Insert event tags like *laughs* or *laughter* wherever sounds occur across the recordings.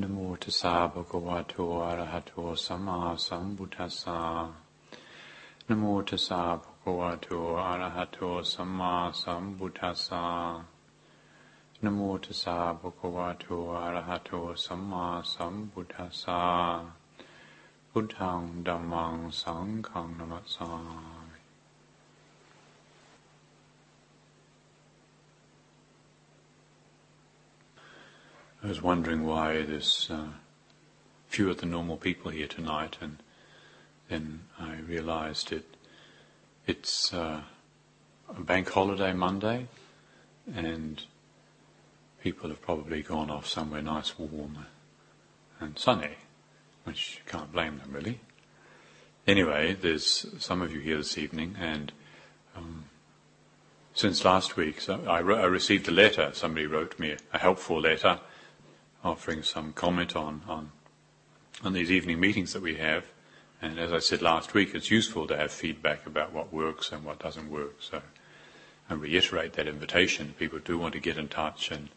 นะโมตัสสะภะคะวะโตอะระหะโตสัมมาสัมพุทธัสสะนะโมตัสสะภะคะวะโตอะระหะโตสัมมาสัมพุทธัสสะนะโมตัสสะภะคะวะโตอะระหะโตสัมมาสัมพุทธัสสะพุทธังดัมมังสังฆังนะมัสสา I was wondering why there's uh, fewer than normal people here tonight, and then I realised it. It's uh, a bank holiday Monday, and people have probably gone off somewhere nice, warm, and sunny, which you can't blame them really. Anyway, there's some of you here this evening, and um, since last week, so I, re- I received a letter. Somebody wrote me a helpful letter offering some comment on, on, on these evening meetings that we have. And as I said last week, it's useful to have feedback about what works and what doesn't work. So I reiterate that invitation. If people do want to get in touch and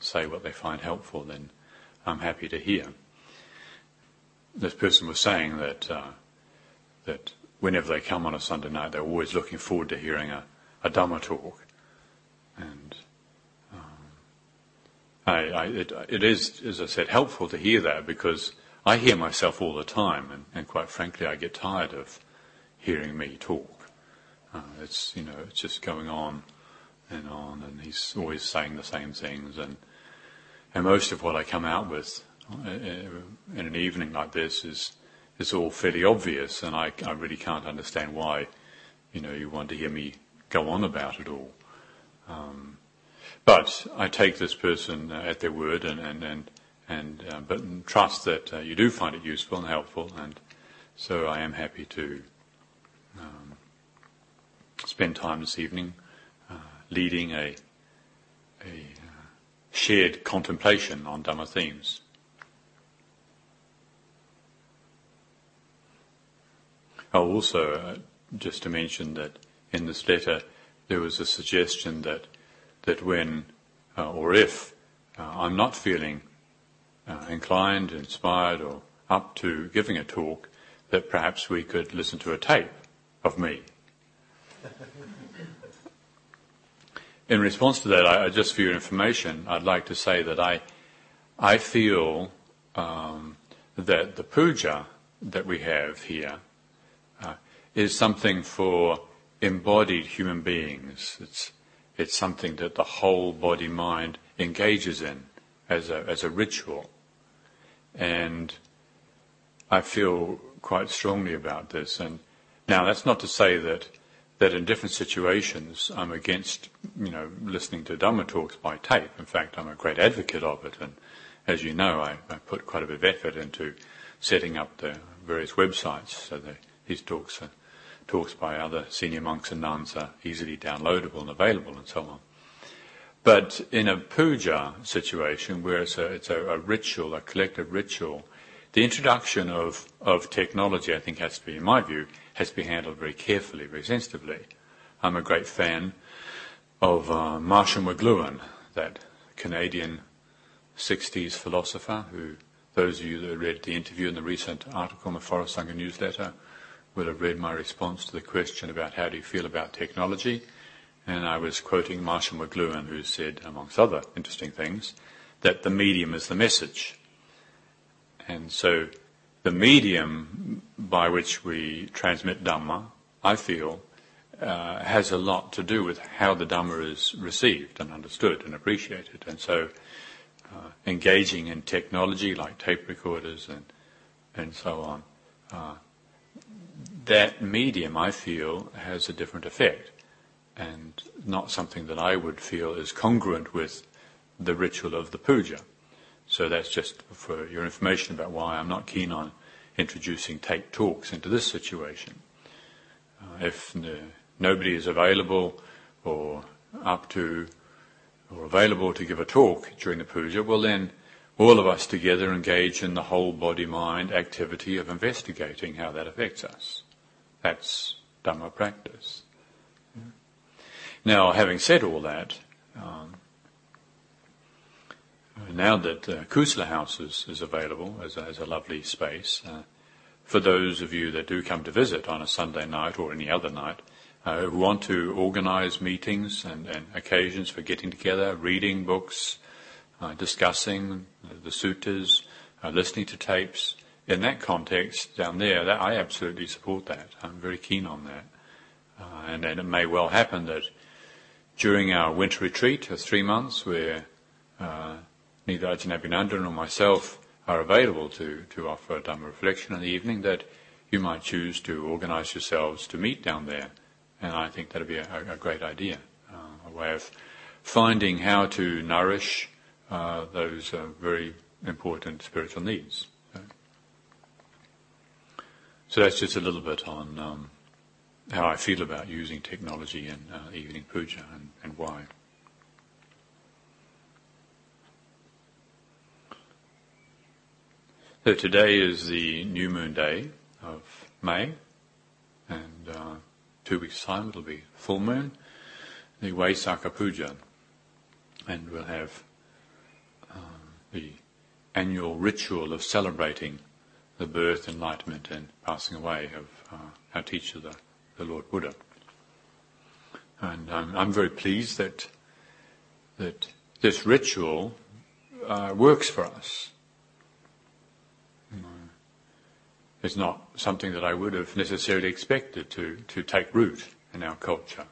say what they find helpful, then I'm happy to hear. This person was saying that uh, that whenever they come on a Sunday night, they're always looking forward to hearing a, a Dhamma talk. And I, I, it, it is, as I said, helpful to hear that because I hear myself all the time, and, and quite frankly, I get tired of hearing me talk. Uh, it's you know, it's just going on and on, and he's always saying the same things, and and most of what I come out with uh, in an evening like this is is all fairly obvious, and I, I really can't understand why, you know, you want to hear me go on about it all. Um, but I take this person uh, at their word and, and, and, and uh, but trust that uh, you do find it useful and helpful, and so I am happy to um, spend time this evening uh, leading a, a uh, shared contemplation on Dhamma themes. I'll also, uh, just to mention that in this letter, there was a suggestion that that when uh, or if uh, I'm not feeling uh, inclined, inspired, or up to giving a talk, that perhaps we could listen to a tape of me. In response to that, I, just for your information, I'd like to say that I, I feel um, that the puja that we have here uh, is something for embodied human beings. It's it's something that the whole body mind engages in as a, as a ritual. And I feel quite strongly about this. And now that's not to say that, that in different situations I'm against, you know, listening to Dhamma talks by tape. In fact, I'm a great advocate of it. And as you know, I, I put quite a bit of effort into setting up the various websites so that these talks are talks by other senior monks and nuns are easily downloadable and available and so on. But in a puja situation where it's a, it's a, a ritual, a collective ritual, the introduction of, of technology, I think, has to be, in my view, has to be handled very carefully, very sensitively. I'm a great fan of uh, Marshall McLuhan, that Canadian 60s philosopher who, those of you that read the interview in the recent article in the Forest Sangha newsletter, will have read my response to the question about how do you feel about technology. And I was quoting Marshall McLuhan, who said, amongst other interesting things, that the medium is the message. And so the medium by which we transmit Dhamma, I feel, uh, has a lot to do with how the Dhamma is received and understood and appreciated. And so uh, engaging in technology like tape recorders and, and so on uh, that medium, I feel, has a different effect and not something that I would feel is congruent with the ritual of the puja. So that's just for your information about why I'm not keen on introducing take talks into this situation. Uh, if nobody is available or up to or available to give a talk during the puja, well then all of us together engage in the whole body mind activity of investigating how that affects us. That's Dhamma practice. Now, having said all that, um, now that uh, Kusala House is, is available as a, as a lovely space, uh, for those of you that do come to visit on a Sunday night or any other night, uh, who want to organize meetings and, and, occasions for getting together, reading books, uh, discussing the suttas, uh, listening to tapes, in that context down there, that, I absolutely support that. I'm very keen on that. Uh, and, and, it may well happen that during our winter retreat of three months, where uh, neither Ajahn Abhinando nor myself are available to, to offer a Dhamma reflection in the evening, that you might choose to organize yourselves to meet down there. And I think that would be a, a great idea, uh, a way of finding how to nourish uh, those uh, very important spiritual needs. So, that's just a little bit on um, how I feel about using technology in uh, evening puja and, and why. So today is the new moon day of May, and uh, two weeks' time it'll be full moon, the Vaisakha Puja, and we'll have um, the annual ritual of celebrating the birth, enlightenment, and passing away of uh, our teacher, the, the Lord Buddha. And um, I'm very pleased that that this ritual uh, works for us It's not something that I would have necessarily expected to, to take root in our culture.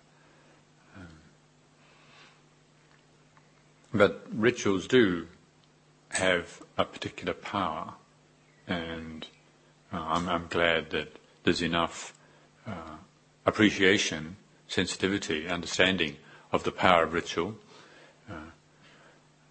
Um, but rituals do have a particular power, and uh, I'm, I'm, glad that there's enough uh, appreciation, sensitivity, understanding of the power of ritual uh,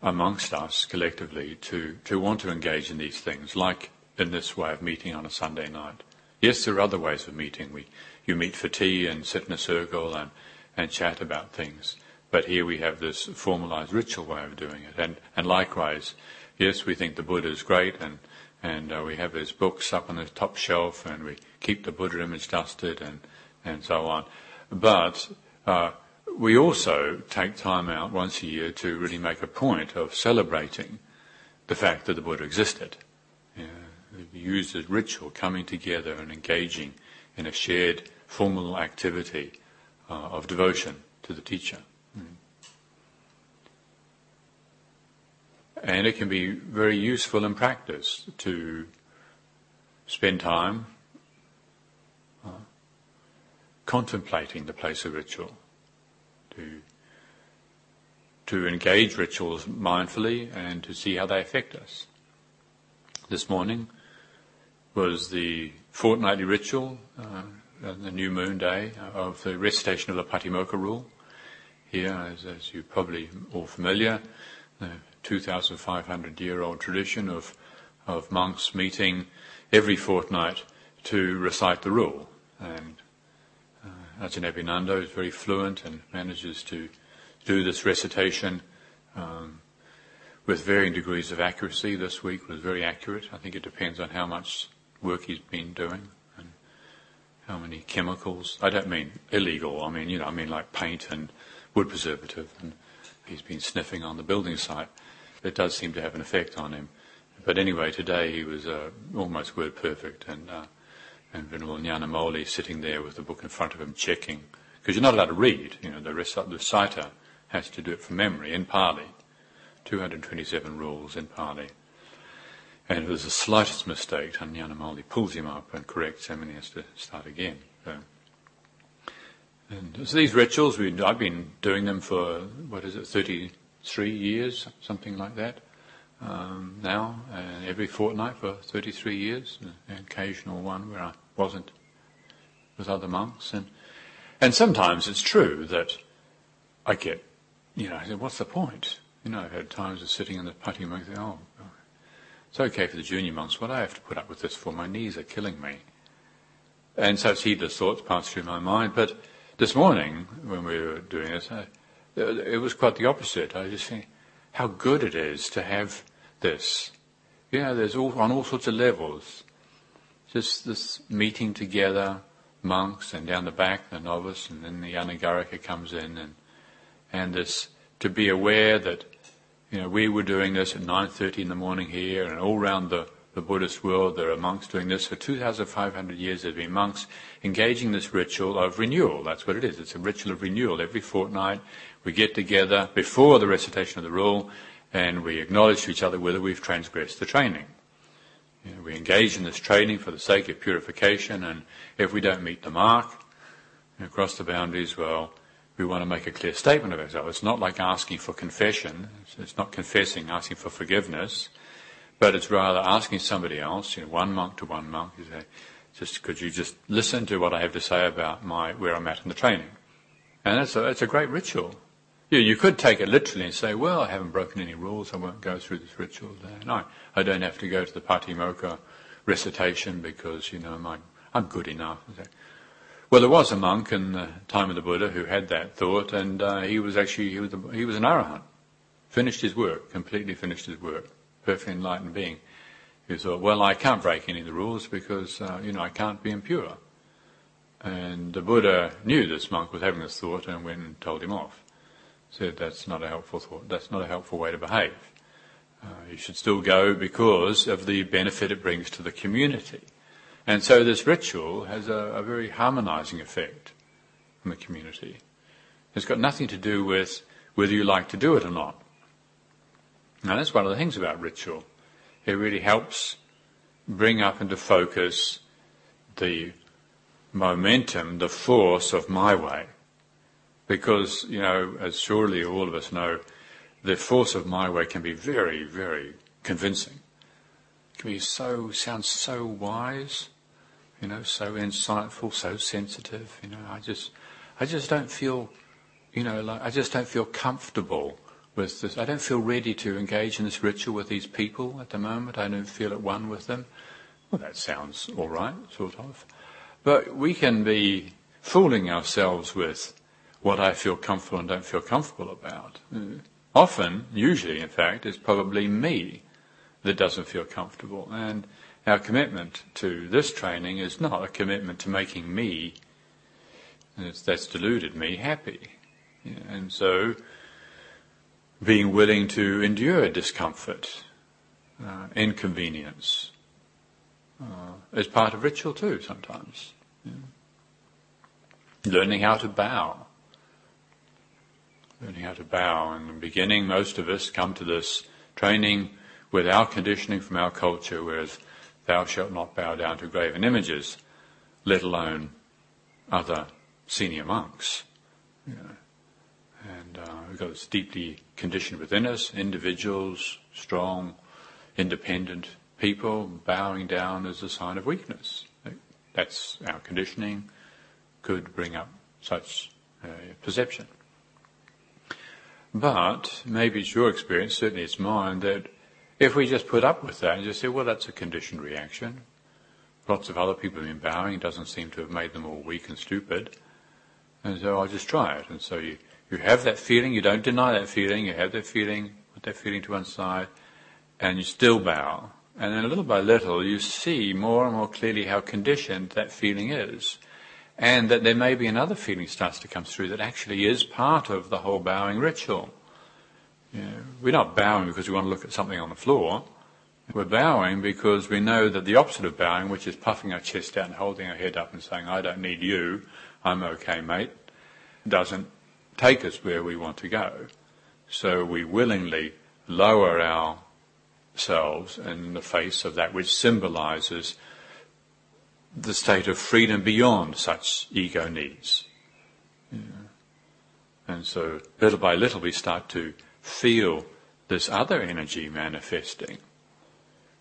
amongst us collectively to, to want to engage in these things, like in this way of meeting on a Sunday night. Yes, there are other ways of meeting. We, you meet for tea and sit in a circle and, and chat about things. But here we have this formalized ritual way of doing it. And, and likewise, yes, we think the Buddha is great and, and uh, we have his books up on the top shelf and we keep the Buddha image dusted and, and so on. But uh, we also take time out once a year to really make a point of celebrating the fact that the Buddha existed used as ritual, coming together and engaging in a shared formal activity uh, of devotion to the teacher. And it can be very useful in practice to spend time uh, contemplating the place of ritual, to to engage rituals mindfully and to see how they affect us. This morning, was the fortnightly ritual, uh, the new moon day of the recitation of the Patimokkha rule. Here, as, as you're probably all familiar, 2,500 year old tradition of, of monks meeting every fortnight to recite the rule. And uh, Ajahn Abhinando is very fluent and manages to do this recitation um, with varying degrees of accuracy. This week was very accurate. I think it depends on how much work he's been doing and how many chemicals. I don't mean illegal. I mean, you know, I mean like paint and wood preservative, and he's been sniffing on the building site. It does seem to have an effect on him. But anyway, today he was uh, almost word perfect, and uh, and Venerable Nyanamoli sitting there with the book in front of him, checking because you're not allowed to read. You know, the, reciter has to do it from memory in Pali. 227 rules in Pali. And if there's the slightest mistake, Tan Nyanamoli pulls him up and corrects him and he has to start again. So, and so these rituals, we, I've been doing them for, what is it, 33 years, something like that, um, now, every fortnight for 33 years, an occasional one where I wasn't with other monks. And, and sometimes it's true that I get, you know, I said, what's the point? You know, I've had times of sitting in the putty Patimokkha, oh, it's okay for the junior monks, but I have to put up with this for my knees are killing me. And such heedless thoughts pass through my mind. But this morning, when we were doing this, I, Uh, it was quite the opposite. I just think how good it is to have this. You know, there's all, on all sorts of levels. Just this meeting together, monks, and down the back, the novice, and then the anagarika comes in, and, and this, to be aware that You know, we were doing this at 9.30 in the morning here and all around the, the Buddhist world there are monks doing this. For 2,500 years there have been monks engaging this ritual of renewal. That's what it is. It's a ritual of renewal. Every fortnight we get together before the recitation of the rule and we acknowledge to each other whether we've transgressed the training. You know, we engage in this training for the sake of purification and if we don't meet the mark, across the boundaries, well, we want to make a clear statement of ourselves. It's not like asking for confession. It's not confessing, asking for forgiveness, but it's rather asking somebody else, you know, one monk to one monk, you say, just could you just listen to what I have to say about my where I'm at in the training? And that's a, it's a great ritual. Yeah, you could take it literally and say, well, I haven't broken any rules, I won't go through this ritual. No, I don't have to go to the Patimokkha recitation because, you know, I'm, I'm good enough. Well, there was a monk in the time of the Buddha who had that thought, and uh, he was actually he was, he was an arahant, finished his work, completely finished his work, perfectly enlightened being. who thought, well, I can't break any of the rules because uh, you know I can't be impure. And the Buddha knew this monk was having this thought and went and told him off. Said that's not a helpful thought. That's not a helpful way to behave. Uh, you should still go because of the benefit it brings to the community. And so this ritual has a, a very harmonizing effect on the community. It's got nothing to do with whether you like to do it or not. Now that's one of the things about ritual. It really helps bring up into focus the momentum, the force of my way. Because, you know, as surely all of us know, the force of my way can be very, very convincing. It can be so, sounds so wise, you know, so insightful, so sensitive. You know, I just, I just don't feel, you know, like I just don't feel comfortable with this. I don't feel ready to engage in this ritual with these people at the moment. I don't feel at one with them. Well, that sounds all right, sort of. But we can be fooling ourselves with what I feel comfortable and don't feel comfortable about. Often, usually, in fact, it's probably me that doesn't feel comfortable. And our commitment to this training is not a commitment to making me, that's deluded me, happy. And so, being willing to endure discomfort, uh, inconvenience, uh, is part of ritual too sometimes. Yeah. Learning how to bow. Learning how to bow. In the beginning, most of us come to this training with our conditioning from our culture, whereas thou shalt not bow down to graven images, let alone other senior monks. And uh, we've got this deeply conditioned within us, individuals, strong, independent people, bowing down as a sign of weakness. That's our conditioning, could bring up such perception. But maybe it's your experience, certainly it's mine, that if we just put up with that and just say, well, that's a conditioned reaction. Lots of other people have been bowing, doesn't seem to have made them all weak and stupid. And so I'll just try it. And so you, you have that feeling, you don't deny that feeling, you have that feeling, put that feeling to one side, and you still bow. And then little by little you see more and more clearly how conditioned that feeling is. And that there may be another feeling starts to come through that actually is part of the whole bowing ritual. You know, we're not bowing because we want to look at something on the floor. We're bowing because we know that the opposite of bowing, which is puffing our chest out and holding our head up and saying, I don't need you, I'm okay, mate, doesn't take us where we want to go. So we willingly lower ourselves in the face of that which symbolizes the state of freedom beyond such ego needs. Yeah. And so little by little we start to feel this other energy manifesting,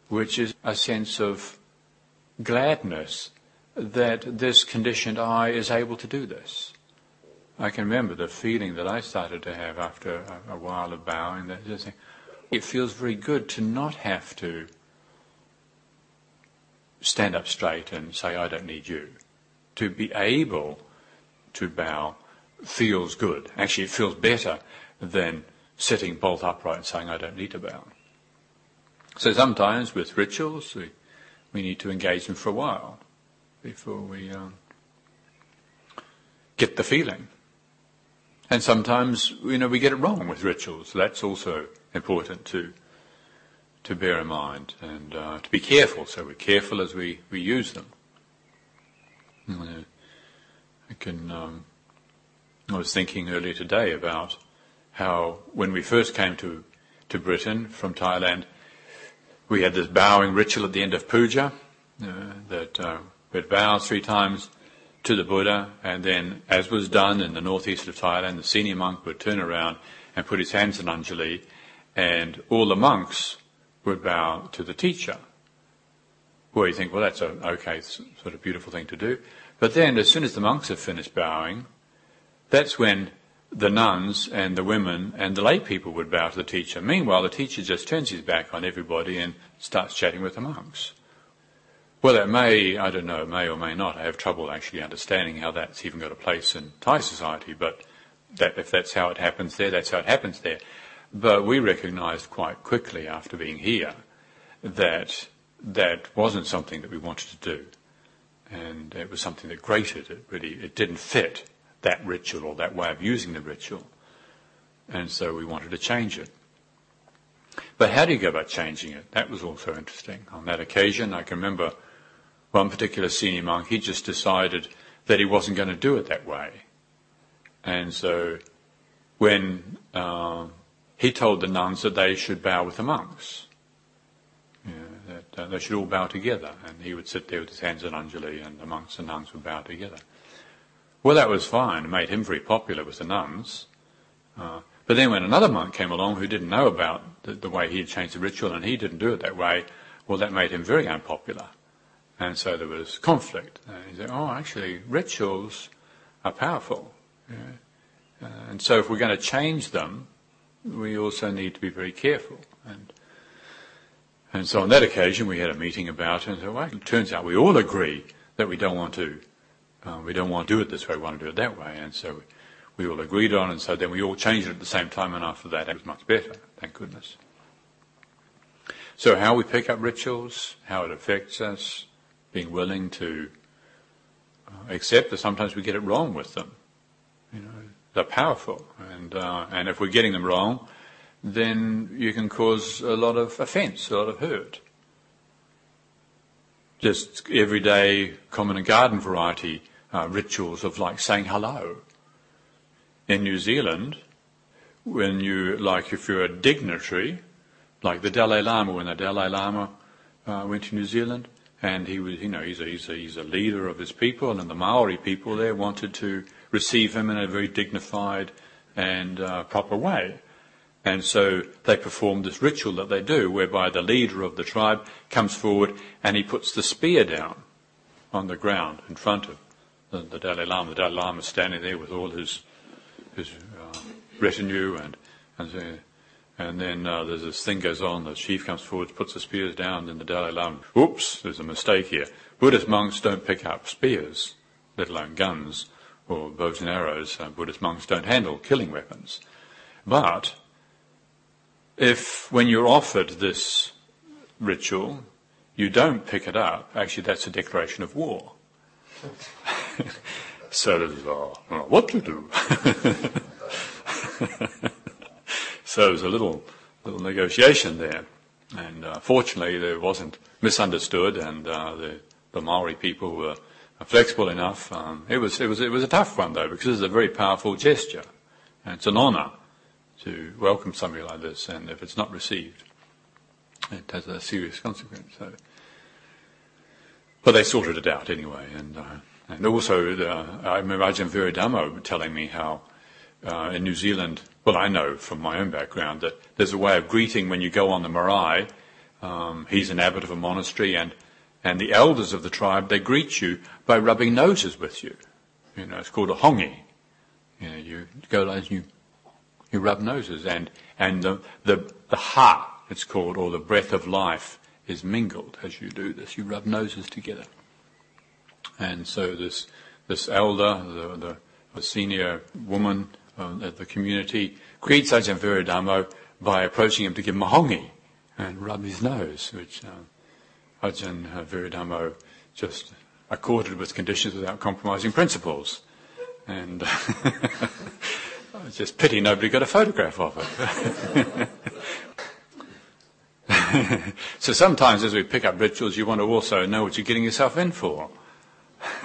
which is a sense of gladness that this conditioned I is able to do this. I can remember the feeling that I started to have after a, a while of bowing. That it feels very good to not have to stand up straight and say, I don't need you. To be able to bow feels good. Actually, it feels better than sitting bolt upright and saying, I don't need to bow. So sometimes with rituals, we, we need to engage them for a while before we um, get the feeling. And sometimes, you know, we get it wrong with rituals. That's also important to to bear in mind and uh, to be careful. So we're careful as we, we use them. I can. Um, I was thinking earlier today about how when we first came to to Britain from Thailand, we had this bowing ritual at the end of puja uh, that uh, we'd bow three times to the Buddha, and then, as was done in the northeast of Thailand, the senior monk would turn around and put his hands in Anjali, and all the monks would bow to the teacher. Well, you think, well, that's a okay sort of beautiful thing to do. But then, as soon as the monks have finished bowing, that's when the nuns and the women and the lay people would bow to the teacher. Meanwhile, the teacher just turns his back on everybody and starts chatting with the monks. Well, that may, I don't know, it may or may not. I have trouble actually understanding how that's even got a place in Thai society, but that, if that's how it happens there, that's how it happens there. But we recognized quite quickly after being here that that wasn't something that we wanted to do. And it was something that grated. It really, it didn't fit that ritual or that way of using the ritual. And so we wanted to change it. But how do you go about changing it? That was also interesting. On that occasion, I can remember one particular senior monk, he just decided that he wasn't going to do it that way. And so when uh, he told the nuns that they should bow with the monks, that uh, they should all bow together, and he would sit there with his hands in Anjali, and the monks and nuns would bow together. Well, that was fine. It made him very popular with the nuns. Uh, but then when another monk came along who didn't know about the, the, way he had changed the ritual and he didn't do it that way, well, that made him very unpopular. And so there was conflict. And he said, oh, actually, rituals are powerful. Yeah. Uh, and so if we're going to change them, we also need to be very careful. And, and so on that occasion, we had a meeting about it, and so well, it turns out we all agree that we don't want to, uh, we don't want to do it this way, we want to do it that way. And so we all agreed on, and so then we all changed it at the same time, and after that, it was much better, thank goodness. So how we pick up rituals, how it affects us, being willing to uh, accept that sometimes we get it wrong with them. You know, they're powerful, and uh, and if we're getting them wrong, then you can cause a lot of offence, a lot of hurt. Just everyday common and garden variety uh, rituals of like saying hello. In New Zealand, when you like if you're a dignitary, like the Dalai Lama, when the Dalai Lama uh, went to New Zealand, and he was, you know, he's a, he's a, he's a leader of his people, and the Maori people there wanted to receive him in a very dignified and uh, proper way. And so they perform this ritual that they do, whereby the leader of the tribe comes forward and he puts the spear down on the ground in front of the, the Dalai Lama. The Dalai Lama is standing there with all his his uh, retinue, and and so and then uh, there's this thing goes on. The chief comes forward, puts the spears down, then the Dalai Lama, oops, there's a mistake here. Buddhist monks don't pick up spears, let alone guns or bows and arrows. Uh, Buddhist monks don't handle killing weapons. But if, when you're offered this ritual, you don't pick it up, actually that's a declaration of war. *laughs* so uh, what to do. *laughs* So there was a little little negotiation there, and uh, fortunately there wasn't misunderstood, and uh, the the Maori people were flexible enough. Um, it was it was it was a tough one though because it's a very powerful gesture, and it's an honour to welcome somebody like this, and if it's not received, it has a serious consequence. So, but they sorted it out anyway, and uh, and also uh, I Ajahn Viradhammo telling me how uh, in New Zealand, well, I know from my own background that there's a way of greeting when you go on the marae. Um, he's an abbot of a monastery, and and the elders of the tribe they greet you by rubbing noses with you. You know, it's called a hongi. You know, you go and you you rub noses, and and the the the ha it's called, or the breath of life is mingled as you do this. You rub noses together, and so this this elder, the the, the senior woman uh, the community greets Ajahn Viradhammo by approaching him to give him a hongi and rub his nose, which uh, Ajahn Viradhammo just accorded with conditions without compromising principles. And *laughs* It's just pity nobody got a photograph of it. *laughs* so sometimes as we pick up rituals, you want to also know what you're getting yourself in for. *laughs*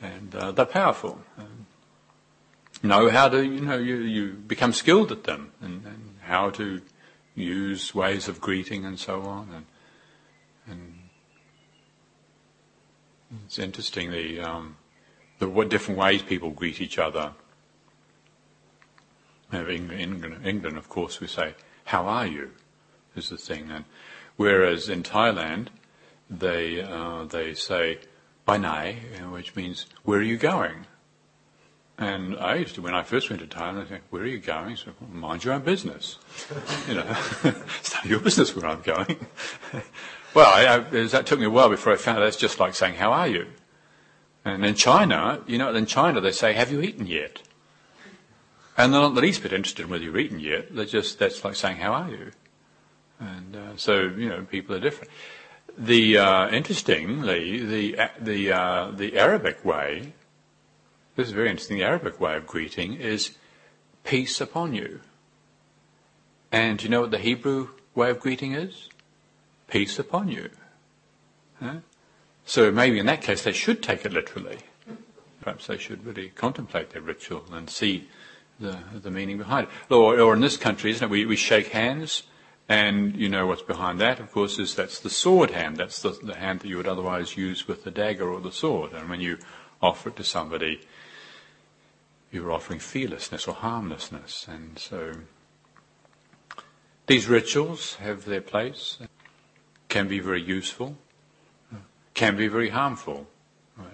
and uh, they're powerful. Know how to, you know, you, you become skilled at them and, and, how to use ways of greeting and so on. And, and it's interesting the, um, the what different ways people greet each other. In England, England, of course, we say, "How are you?" is the thing, and whereas in Thailand, they uh, they say "Bai nai," which means "Where are you going?" And I used to, when I first went to Thailand, I said, "Where are you going?" So, well, mind your own business. *laughs* you know, it's none of your business where I'm going. *laughs* well, I, I, that took me a while before I found out that's just like saying, "How are you?" And in China, you know, in China they say, "Have you eaten yet?" And they're not the least bit interested in whether you've eaten yet. They're just that's like saying, "How are you?" And uh, so you know, people are different. The uh, interestingly, the the uh, the Arabic way this is very interesting. The Arabic way of greeting is peace upon you. And do you know what the Hebrew way of greeting is? Peace upon you. Huh? So maybe in that case they should take it literally. Perhaps they should really contemplate their ritual and see the, the meaning behind it. Or, or in this country, isn't it? We, we shake hands, and you know what's behind that, of course, is that's the sword hand. That's the, the hand that you would otherwise use with the dagger or the sword. And when you offer it to somebody, you're offering fearlessness or harmlessness. And so these rituals have their place, can be very useful, can be very harmful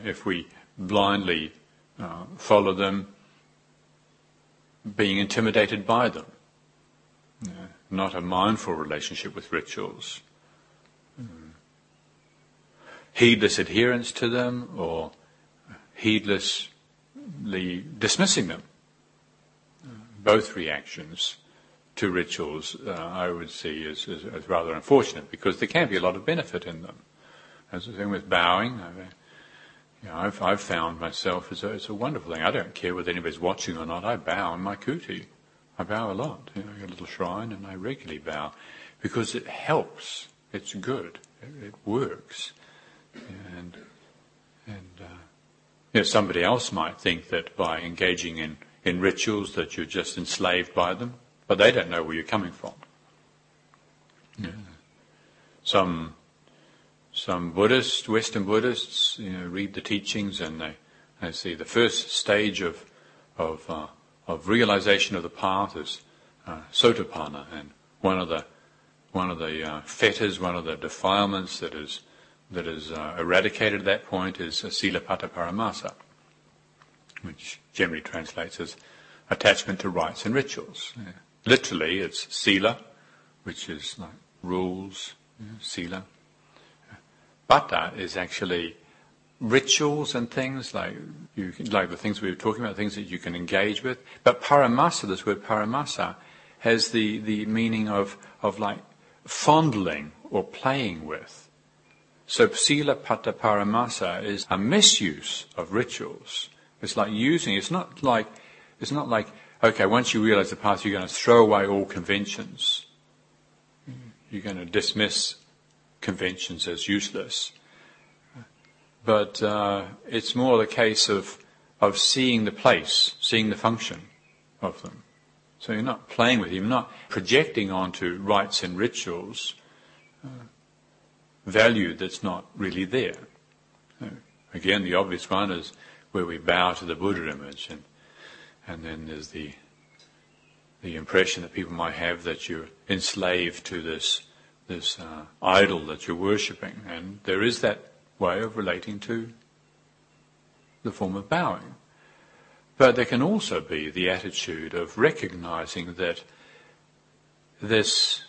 if we blindly uh, follow them, being intimidated by them. Uh, not a mindful relationship with rituals. Mm. Heedless adherence to them or heedless dismissing them. Both reactions to rituals, uh, I would see as, as, as, rather unfortunate because there can be a lot of benefit in them. As the thing with bowing, I you know, I've, I've found myself as a, it's a wonderful thing. I don't care whether anybody's watching or not. I bow in my kuti. I bow a lot. You know, I got a little shrine and I regularly bow because it helps. It's good. It, it works. And, and, uh, you know, somebody else might think that by engaging in, in rituals that you're just enslaved by them, but they don't know where you're coming from. Yeah. Some some Buddhists, Western Buddhists, you know, read the teachings and they, they see the first stage of of uh, of realization of the path is uh, sotapanna, and one of the one of the uh, fetters, one of the defilements that is that is uh, eradicated at that point is silapata paramasa, which generally translates as attachment to rites and rituals. Yeah. Literally, it's sila, which is like rules, yeah, sila. Pata is actually rituals and things like you, like the things we were talking about, things that you can engage with. But paramasa, this word paramasa, has the, the meaning of, of like fondling or playing with. So sila pata paramasa is a misuse of rituals. It's like using, it's not like, it's not like, okay, once you realize the path, you're going to throw away all conventions. You're going to dismiss conventions as useless. But uh, it's more the case of, of seeing the place, seeing the function of them. So you're not playing with them, you're not projecting onto rites and rituals. Uh, value that's not really there. Again, the obvious one is where we bow to the Buddha image, and and then there's the the impression that people might have that you're enslaved to this this uh, idol that you're worshipping, and there is that way of relating to the form of bowing. But there can also be the attitude of recognizing that this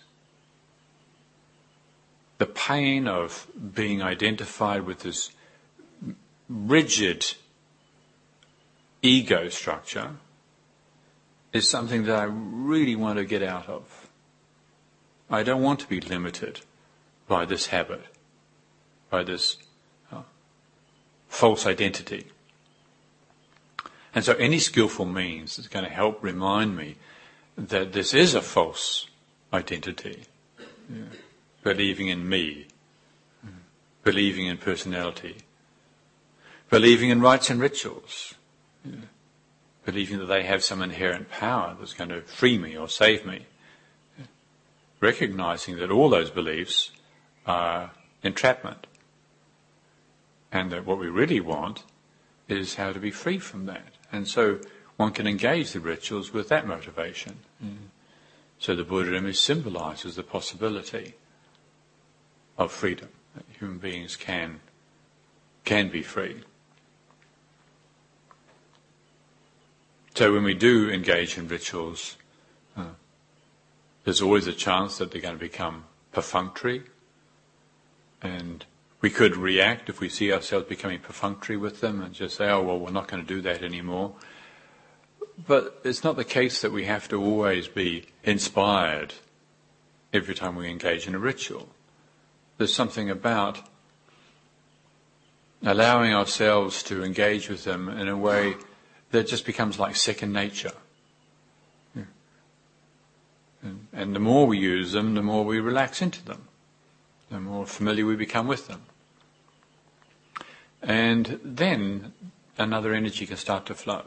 the pain of being identified with this rigid ego structure is something that I really want to get out of. I don't want to be limited by this habit, by this uh, false identity. And so any skillful means is going to help remind me that this is a false identity. Yeah. Believing in me, believing in personality, believing in rites and rituals, yeah. believing that they have some inherent power that's going to free me or save me, yeah. recognizing that all those beliefs are entrapment, and that what we really want is how to be free from that. And so one can engage the rituals with that motivation. Mm. So the Buddha image symbolizes the possibility of freedom, that human beings can, can be free. So when we do engage in rituals, uh, there's always a chance that they're going to become perfunctory, and we could react if we see ourselves becoming perfunctory with them and just say, oh, well, we're not going to do that anymore. But it's not the case that we have to always be inspired every time we engage in a ritual. There's something about allowing ourselves to engage with them in a way that just becomes like second nature. And, and the more we use them, the more we relax into them, the more familiar we become with them. And then another energy can start to flow.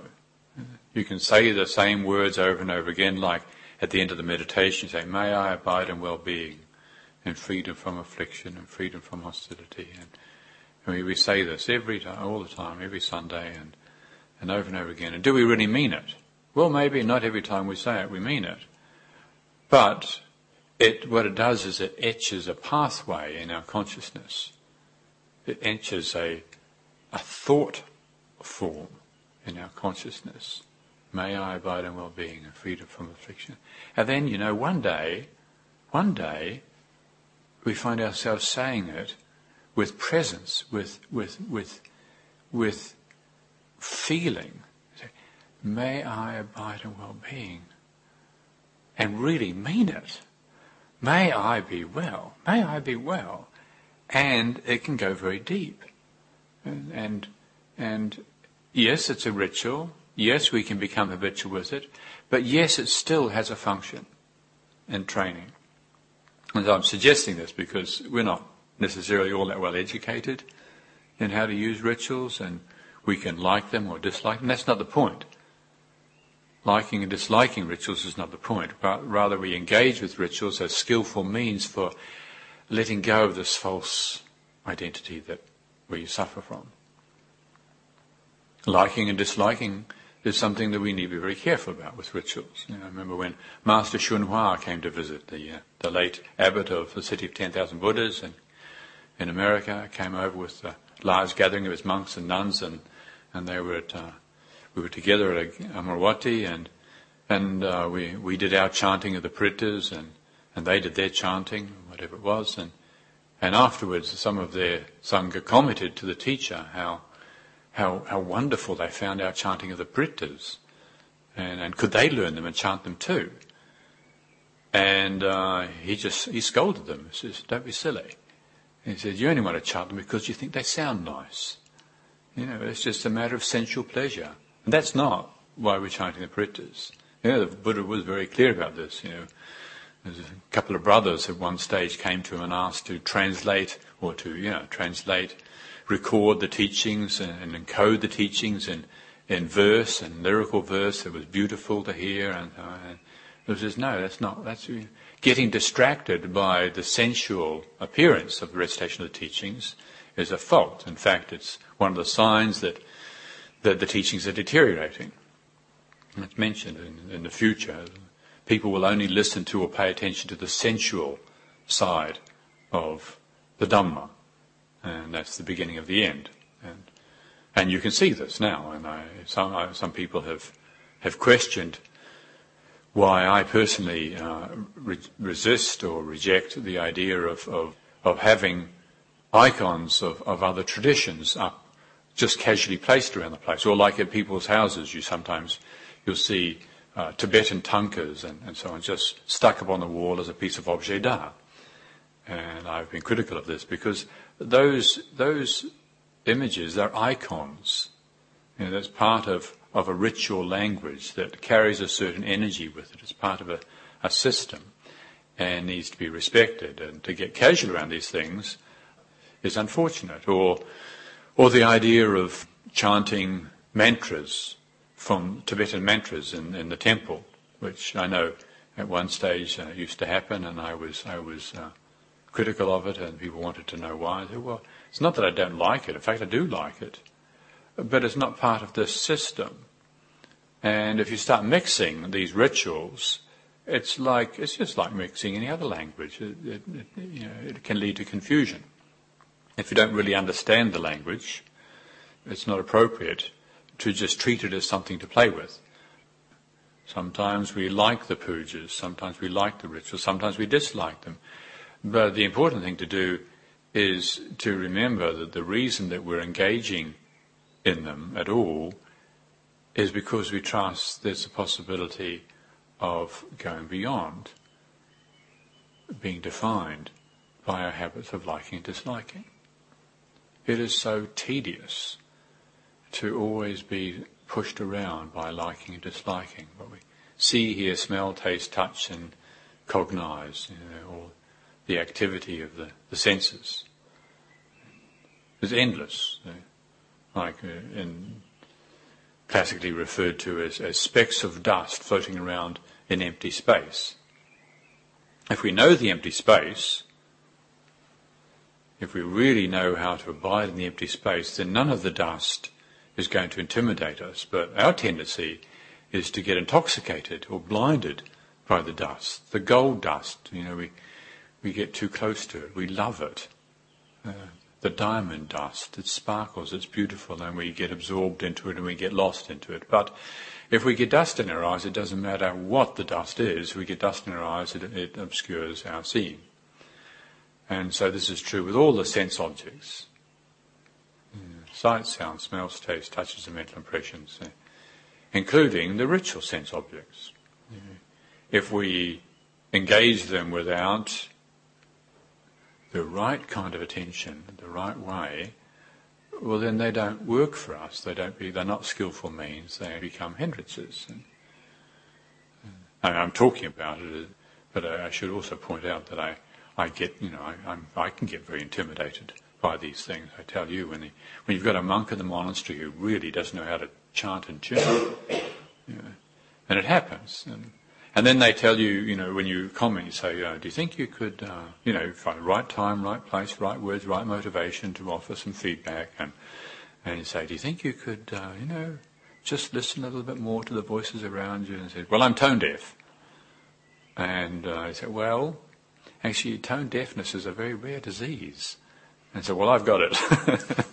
You can say the same words over and over again, like at the end of the meditation, you say, May I abide in well being and freedom from affliction and freedom from hostility. And, and we say this every time, all the time, every Sunday, and, and over and over again. And do we really mean it? Well, maybe not every time we say it, we mean it. But it, what it does is it etches a pathway in our consciousness. It etches a, a thought form in our consciousness. May I abide in well-being and freedom from affliction. And then, you know, one day, one day, we find ourselves saying it with presence, with, with, with, with feeling. May I abide in well-being. And really mean it. May I be well. May I be well. And it can go very deep. And, and, and yes, it's a ritual. Yes, we can become habitual with it. But yes, it still has a function in training. And I'm suggesting this because we're not necessarily all that well educated in how to use rituals and we can like them or dislike them. That's not the point. Liking and disliking rituals is not the point, but rather we engage with rituals as skillful means for letting go of this false identity that we suffer from. Liking and disliking is something that we need to be very careful about with rituals. You know, I remember when Master Hsuan Hua came to visit, the, uh, the late abbot of the city of 10,000 Buddhas in, in America, came over with a large gathering of his monks and nuns, and, and they were at, uh, we were together at Amaravati, and, and uh, we, we did our chanting of the Parittas, and, and they did their chanting, whatever it was, and, and afterwards some of their Sangha commented to the teacher how how, how wonderful they found our chanting of the Parittas. And, and could they learn them and chant them too? And uh, he just he scolded them. He says, "Don't be silly." He said, "You only want to chant them because you think they sound nice. You know, it's just a matter of sensual pleasure, and that's not why we're chanting the Parittas." You know, the Buddha was very clear about this. You know, there's a couple of brothers at one stage came to him and asked to translate or to you know translate record the teachings and, and encode the teachings in, in verse and lyrical verse that was beautiful to hear. And, uh, and it says, no, that's not, that's getting distracted by the sensual appearance of the recitation of the teachings is a fault. In fact, it's one of the signs that, that the teachings are deteriorating. It's mentioned in, in the future. People will only listen to or pay attention to the sensual side of the Dhamma and that's the beginning of the end. And, and you can see this now, and I, some, I, some people have, have questioned why I personally uh, re- resist or reject the idea of, of, of having icons of, of other traditions up just casually placed around the place, or like at people's houses, you sometimes you'll see uh, Tibetan thangkas and, and, so on just stuck up on the wall as a piece of objet d'art. And I've been critical of this because those, those images, they're icons. You know, that's part of, of a ritual language that carries a certain energy with it. It's part of a, a system and needs to be respected. And to get casual around these things is unfortunate. Or, or the idea of chanting mantras from Tibetan mantras in, in the temple, which I know at one stage uh, used to happen, and I was I was uh, critical of it, and people wanted to know why. I said, well, it's not that I don't like it. In fact, I do like it, but it's not part of this system. And if you start mixing these rituals, it's like it's just like mixing any other language. It, it, it, you know, it can lead to confusion. If you don't really understand the language, it's not appropriate to just treat it as something to play with. Sometimes we like the pujas, sometimes we like the rituals, sometimes we dislike them. But the important thing to do is to remember that the reason that we're engaging in them at all is because we trust there's a possibility of going beyond being defined by our habits of liking and disliking. It is so tedious to always be pushed around by liking and disliking. What we see, hear, smell, taste, touch, and cognize, you know, all the activity of the, the senses is endless. Like uh, in classically referred to as, as specks of dust floating around in empty space. If we know the empty space, if we really know how to abide in the empty space, then none of the dust is going to intimidate us. But our tendency is to get intoxicated or blinded by the dust, the gold dust. You know, we we get too close to it. We love it. Uh, the diamond dust, it sparkles, it's beautiful, and we get absorbed into it and we get lost into it. But if we get dust in our eyes, it doesn't matter what the dust is. We get dust in our eyes, it, it obscures our seeing. And so this is true with all the sense objects. Sight, sound, smells, taste, touches, and mental impressions, including the ritual sense objects. If we engage them without the right kind of attention, the right way, well, then they don't work for us. They don't be, they're not skillful means. They become hindrances. And, uh, I'm talking about it, but I should also point out that I, I get, you know, I, I can get very intimidated by these things. I tell you, when, the, when you've got a monk in the monastery who really doesn't know how to chant and chant, you know, and it happens. And, and then they tell you, you know, when you comment, you say, uh, do you think you could, uh, you know, find the right time, right place, right words, right motivation to offer some feedback? And, and you say, do you think you could, uh, you know, just listen a little bit more to the voices around you? And say, well, I'm tone deaf. And uh, I said, well, actually, tone deafness is a very rare disease. And so, well, I've got it. *laughs*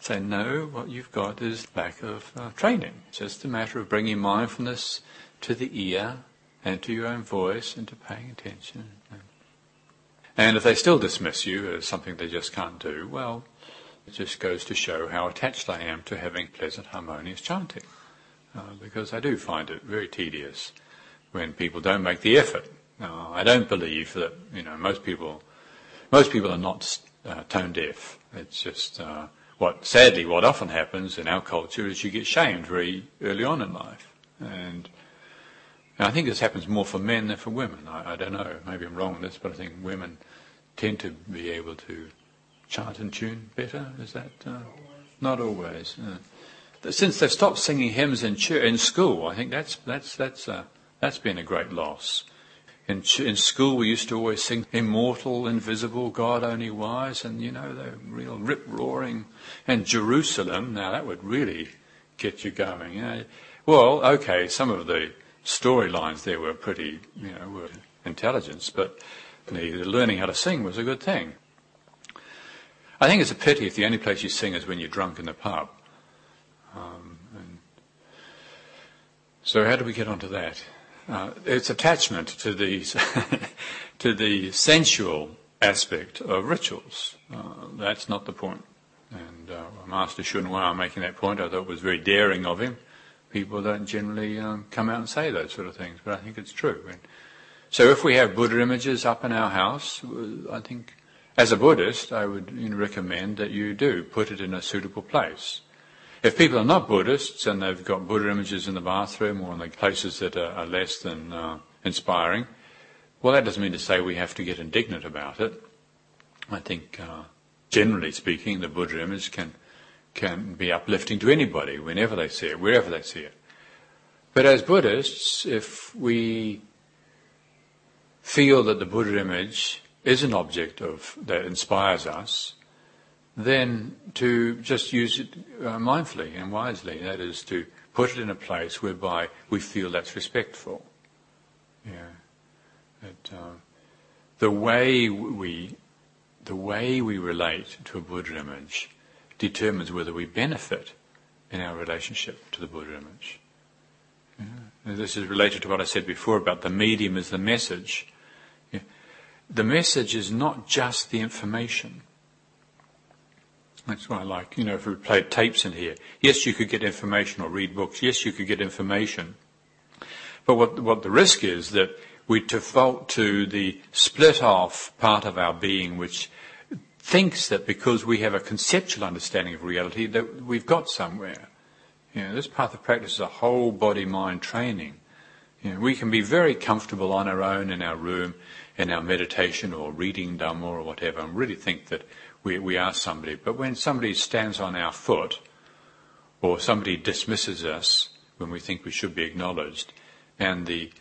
Say, no, what you've got is lack of uh, training. It's just a matter of bringing mindfulness to the ear and to your own voice and to paying attention. And if they still dismiss you as something they just can't do, well, it just goes to show how attached I am to having pleasant, harmonious chanting. Uh, because I do find it very tedious when people don't make the effort. Uh, I don't believe that, you know, most people most people are not uh, tone deaf. It's just uh, what, sadly, what often happens in our culture is you get shamed very early on in life. And, and I think this happens more for men than for women. I, I, don't know. Maybe I'm wrong on this, but I think women tend to be able to chant and tune better. Is that uh, not always? Uh, since they've stopped singing hymns in, ch- in school, I think that's that's that's uh, that's been a great loss. In, in school, we used to always sing Immortal, Invisible, God Only Wise, and you know, the real rip roaring. And Jerusalem, now that would really get you going. You know. Well, okay, some of the storylines there were pretty, you know, were intelligence, but the, the learning how to sing was a good thing. I think it's a pity if the only place you sing is when you're drunk in the pub. Um, so how do we get onto that? uh, its attachment to the *laughs* to the sensual aspect of rituals. Uh, that's not the point. And uh, Master Hsuan Hua making that point, I thought it was very daring of him. People don't generally um, come out and say those sort of things, but I think it's true. And so if we have Buddha images up in our house, uh, I think as a Buddhist, I would you know, recommend that you do put it in a suitable place. If people are not Buddhists and they've got Buddha images in the bathroom or in the places that are, are less than uh, inspiring, well, that doesn't mean to say we have to get indignant about it. I think, uh, generally speaking, the Buddha image can can be uplifting to anybody whenever they see it, wherever they see it. But as Buddhists, if we feel that the Buddha image is an object of that inspires us, then to just use it uh, mindfully and wisely. That is to put it in a place whereby we feel that's respectful. Yeah. That, uh, the way we, the way we relate to a Buddha image determines whether we benefit in our relationship to the Buddha image. Yeah. This is related to what I said before about the medium as the message. Yeah. The message is not just the information. That's what I like. You know, if we played tapes in here, yes, you could get information or read books. Yes, you could get information. But what, what the risk is that we default to the split off part of our being which thinks that because we have a conceptual understanding of reality that we've got somewhere. You know, this path of practice is a whole body mind training. You know, we can be very comfortable on our own in our room, in our meditation or reading Dhamma or whatever, and really think that we, we are somebody. But when somebody stands on our foot, or somebody dismisses us when we think we should be acknowledged, and the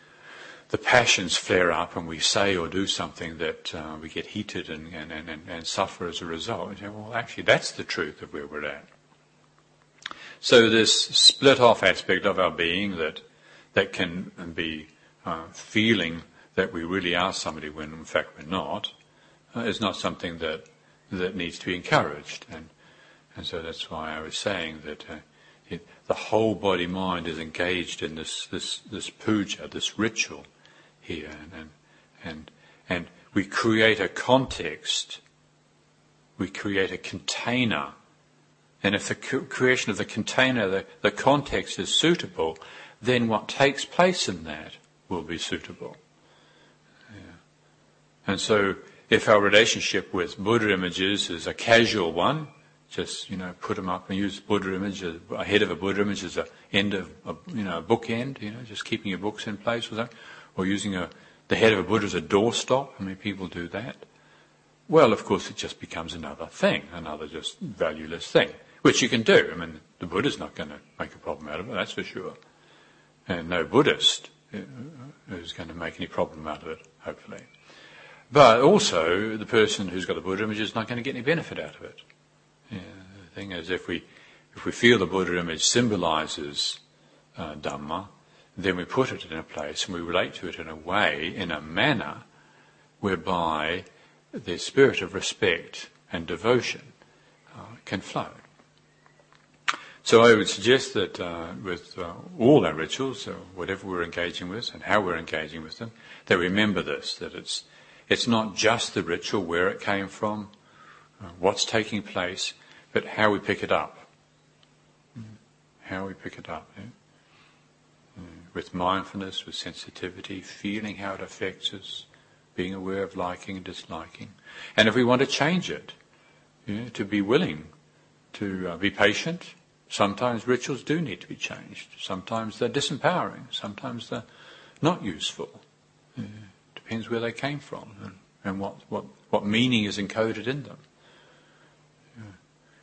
the passions flare up and we say or do something that uh, we get heated and, and, and, and, suffer as a result. Say, well, actually, that's the truth of where we're at. So this split off aspect of our being that that can be uh, feeling that we really are somebody when in fact we're not uh, is not something that that needs to be encouraged. And, and so that's why I was saying that uh, it, the whole body mind is engaged in this, this, this puja, this ritual here. And, and, and, we create a context, we create a container. And if the creation of the container, the, the context is suitable, then what takes place in that will be suitable. Yeah. And so if our relationship with Buddha images is a casual one, just you know put them up and use Buddha image, uh, a head of a Buddha image as a end of a, you know a bookend, you know, just keeping your books in place with that, or using a, the head of a Buddha as a doorstop. I mean, people do that. Well, of course, it just becomes another thing, another just valueless thing, which you can do. I mean, the Buddha's not going to make a problem out of it, that's for sure. And no Buddhist uh, is going to make any problem out of it, hopefully. But also, the person who's got the Buddha image is not going to get any benefit out of it. Yeah, the thing is, if we, if we feel the Buddha image symbolizes uh, Dhamma, then we put it in a place and we relate to it in a way, in a manner, whereby the spirit of respect and devotion uh, can flow. So I would suggest that uh, with uh, all our rituals, uh, whatever we're engaging with and how we're engaging with them, that remember this, that it's it's not just the ritual, where it came from, uh, what's taking place, but how we pick it up. How we pick it up. Yeah? Uh, with mindfulness, with sensitivity, feeling how it affects us, being aware of liking and disliking. And if we want to change it, yeah, to be willing to uh, be patient. Sometimes rituals do need to be changed. Sometimes they're disempowering. Sometimes they're not useful. Yeah depends where they came from and, and what, what, what meaning is encoded in them.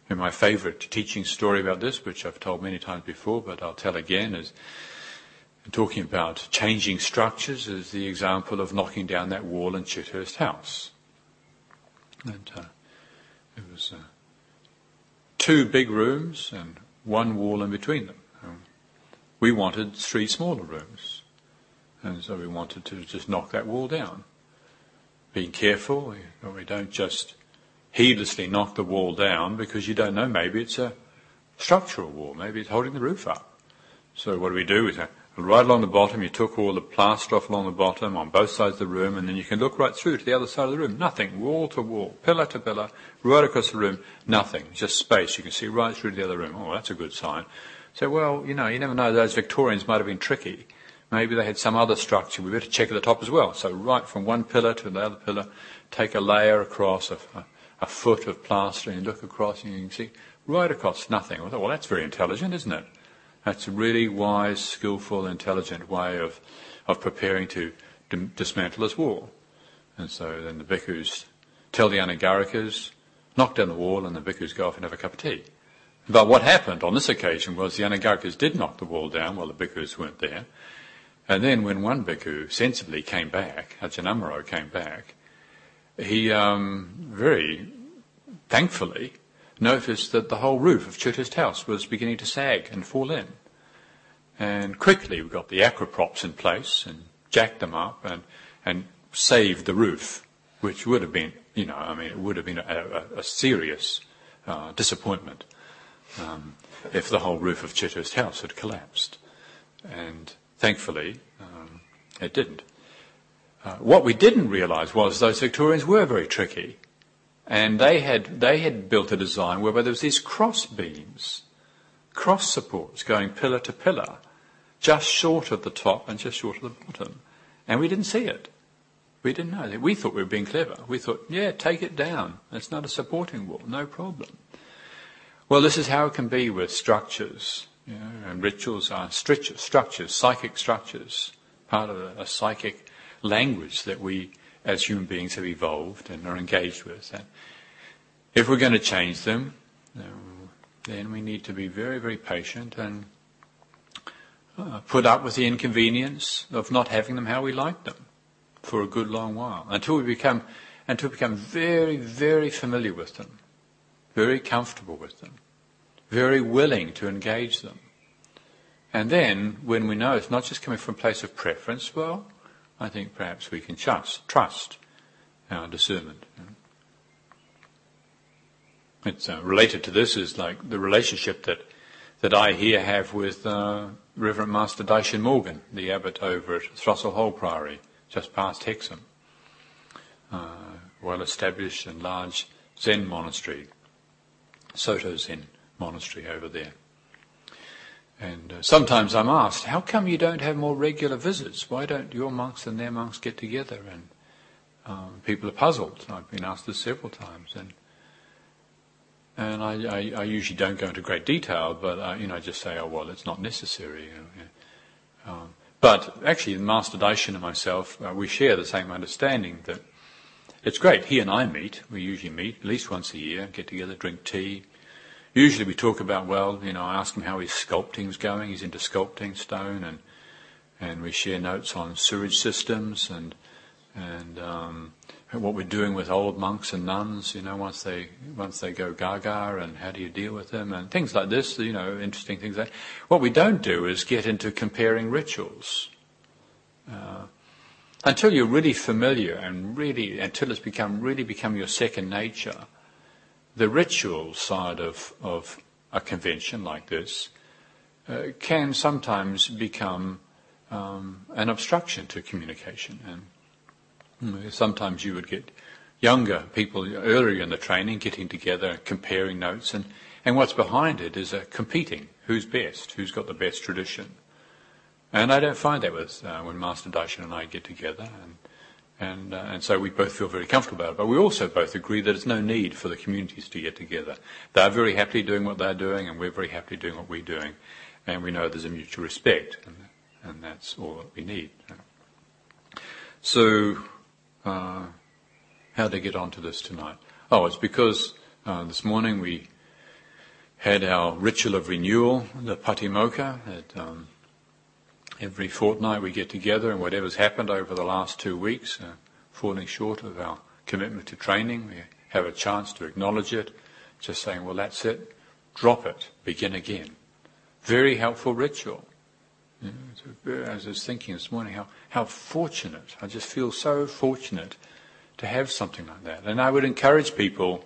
And my favourite teaching story about this, which I've told many times before, but I'll tell again, is talking about changing structures, is the example of knocking down that wall in Chithurst House. And uh, it was uh, two big rooms and one wall in between them. Um, we wanted three smaller rooms. And so we wanted to just knock that wall down. Being careful, we, we don't just heedlessly knock the wall down because you don't know, maybe it's a structural wall, maybe it's holding the roof up. So what do we do? We say, right along the bottom, you took all the plaster off along the bottom on both sides of the room, and then you can look right through to the other side of the room. Nothing. Wall to wall, pillar to pillar, right across the room. Nothing. Just space. You can see right through to the other room. Oh, that's a good sign. So, well, you know, you never know. Those Victorians might have been tricky. Maybe they had some other structure. We better check at the top as well. So right from one pillar to the other pillar, take a layer across, a, a, foot of plaster, and look across, and you can see, right across nothing. I thought, well, that's very intelligent, isn't it? That's a really wise, skillful, intelligent way of, of preparing to dismantle this wall. And so then the bhikkhus tell the anagarikas, knock down the wall, and the bhikkhus go off and have a cup of tea. But what happened on this occasion was the anagarikas did knock the wall down while the bhikkhus weren't there. And then when one bhikkhu sensibly came back, Ajahn came back, he um, very thankfully noticed that the whole roof of Chithurst House was beginning to sag and fall in. And quickly we got the Acrow props in place and jacked them up and, and saved the roof, which would have been, you know, I mean, it would have been a, a, a serious uh, disappointment um, if the whole roof of Chithurst House had collapsed. And thankfully, um, it didn't. Uh, what we didn't realise was those Victorians were very tricky. And they had, they had built a design whereby there was these cross beams, cross supports going pillar to pillar, just short of the top and just short of the bottom. And we didn't see it. We didn't know. We thought we were being clever. We thought, yeah, take it down. It's not a supporting wall, no problem. Well, this is how it can be with structures. You know, and rituals are structures, structures, psychic structures, part of a, a psychic language that we as human beings have evolved and are engaged with. And if we're going to change them, then we need to be very, very patient and uh, put up with the inconvenience of not having them how we like them for a good long while until we become until we become very, very familiar with them, very comfortable with them, very willing to engage them. And then, when we know it's not just coming from a place of preference, well, I think perhaps we can trust, trust our discernment. It's uh, related to this is like the relationship that that I here have with uh, Reverend Master Daishin Morgan, the abbot over at Throssel Hole Priory, just past Hexham. Uh, well established and large Zen monastery, Soto Zen monastery over there. And uh, sometimes I'm asked, how come you don't have more regular visits? Why don't your monks and their monks get together? And um, people are puzzled. I've been asked this several times, and and I, I, I usually don't go into great detail, but I, you know, I just say, oh well, it's not necessary. Um, but actually, Master Daishin and myself, uh, we share the same understanding that it's great. He and I meet. We usually meet at least once a year, get together, drink tea, Usually we talk about, well, you know, I ask him how his sculpting's going. He's into sculpting stone, and and we share notes on sewage systems and and um, what we're doing with old monks and nuns. You know, once they once they go gaga, and how do you deal with them, and things like this. You know, interesting things. Like what we don't do is get into comparing rituals. Uh, until you're really familiar and really until it's become really become your second nature the ritual side of, of a convention like this uh, can sometimes become um, an obstruction to communication. And sometimes you would get younger people earlier in the training getting together, comparing notes, and, and what's behind it is a competing. Who's best? Who's got the best tradition? And I don't find that with uh, when Master Daishin and I get together. And and, uh, and so we both feel very comfortable about it. But we also both agree that there's no need for the communities to get together. They're very happy doing what they're doing, and we're very happy doing what we're doing. And we know there's a mutual respect, and, and that's all that we need. So, uh, how to get onto this tonight? Oh, it's because uh, this morning we had our ritual of renewal, the Patimokkha, at um, Every fortnight we get together and whatever's happened over the last two weeks, uh, falling short of our commitment to training, we have a chance to acknowledge it, just saying, well, that's it, drop it, begin again. Very helpful ritual. You know, as I was thinking this morning, how, how fortunate, I just feel so fortunate to have something like that. And I would encourage people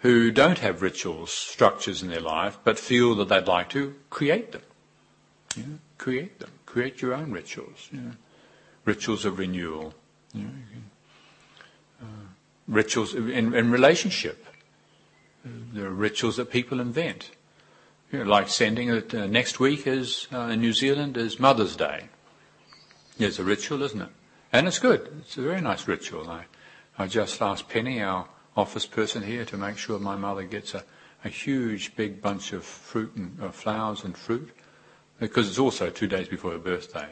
who don't have rituals, structures in their life, but feel that they'd like to, create them. You know, create them. Create your own rituals. You know, rituals of renewal. You know, you can, uh, rituals in, in relationship. There are rituals that people invent. You know, like sending it uh, next week is uh, in New Zealand is Mother's Day. It's a ritual, isn't it? And it's good. It's a very nice ritual. I, I just asked Penny, our office person here, to make sure my mother gets a, a huge big bunch of fruit and uh, flowers and fruit, because it's also two days before her birthday.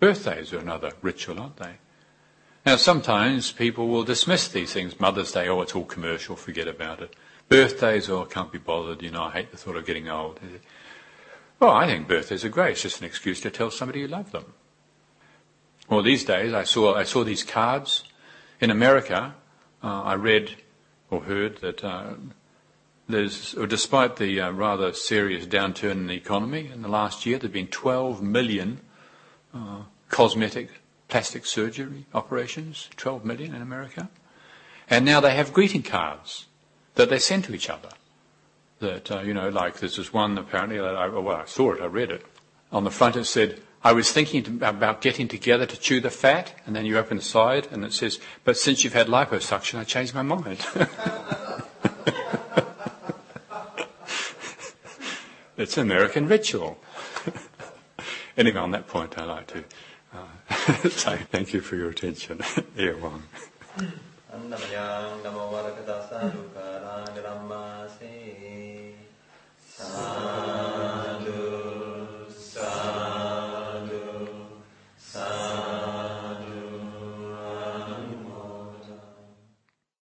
Birthdays are another ritual, aren't they? Now, sometimes people will dismiss these things. Mother's Day, oh, it's all commercial, forget about it. Birthdays, oh, I can't be bothered, you know, I hate the thought of getting old. Well, I think birthdays are great. It's just an excuse to tell somebody you love them. Well, these days, I saw, I saw these cards. In America, uh, I read or heard that uh, despite the uh, rather serious downturn in the economy in the last year, there have been 12 million uh, cosmetic plastic surgery operations, 12 million in America. And now they have greeting cards that they send to each other. That, uh, you know, like this one apparently, that I saw it, I read it. On the front it said, I was thinking about getting together to chew the fat, and then you open the side and it says, but since you've had liposuction, I changed my mind. *laughs* It's American ritual. *laughs* anyway, on that point, I'd like to uh, *laughs* say thank you for your attention. *laughs* Ear Wong. Sa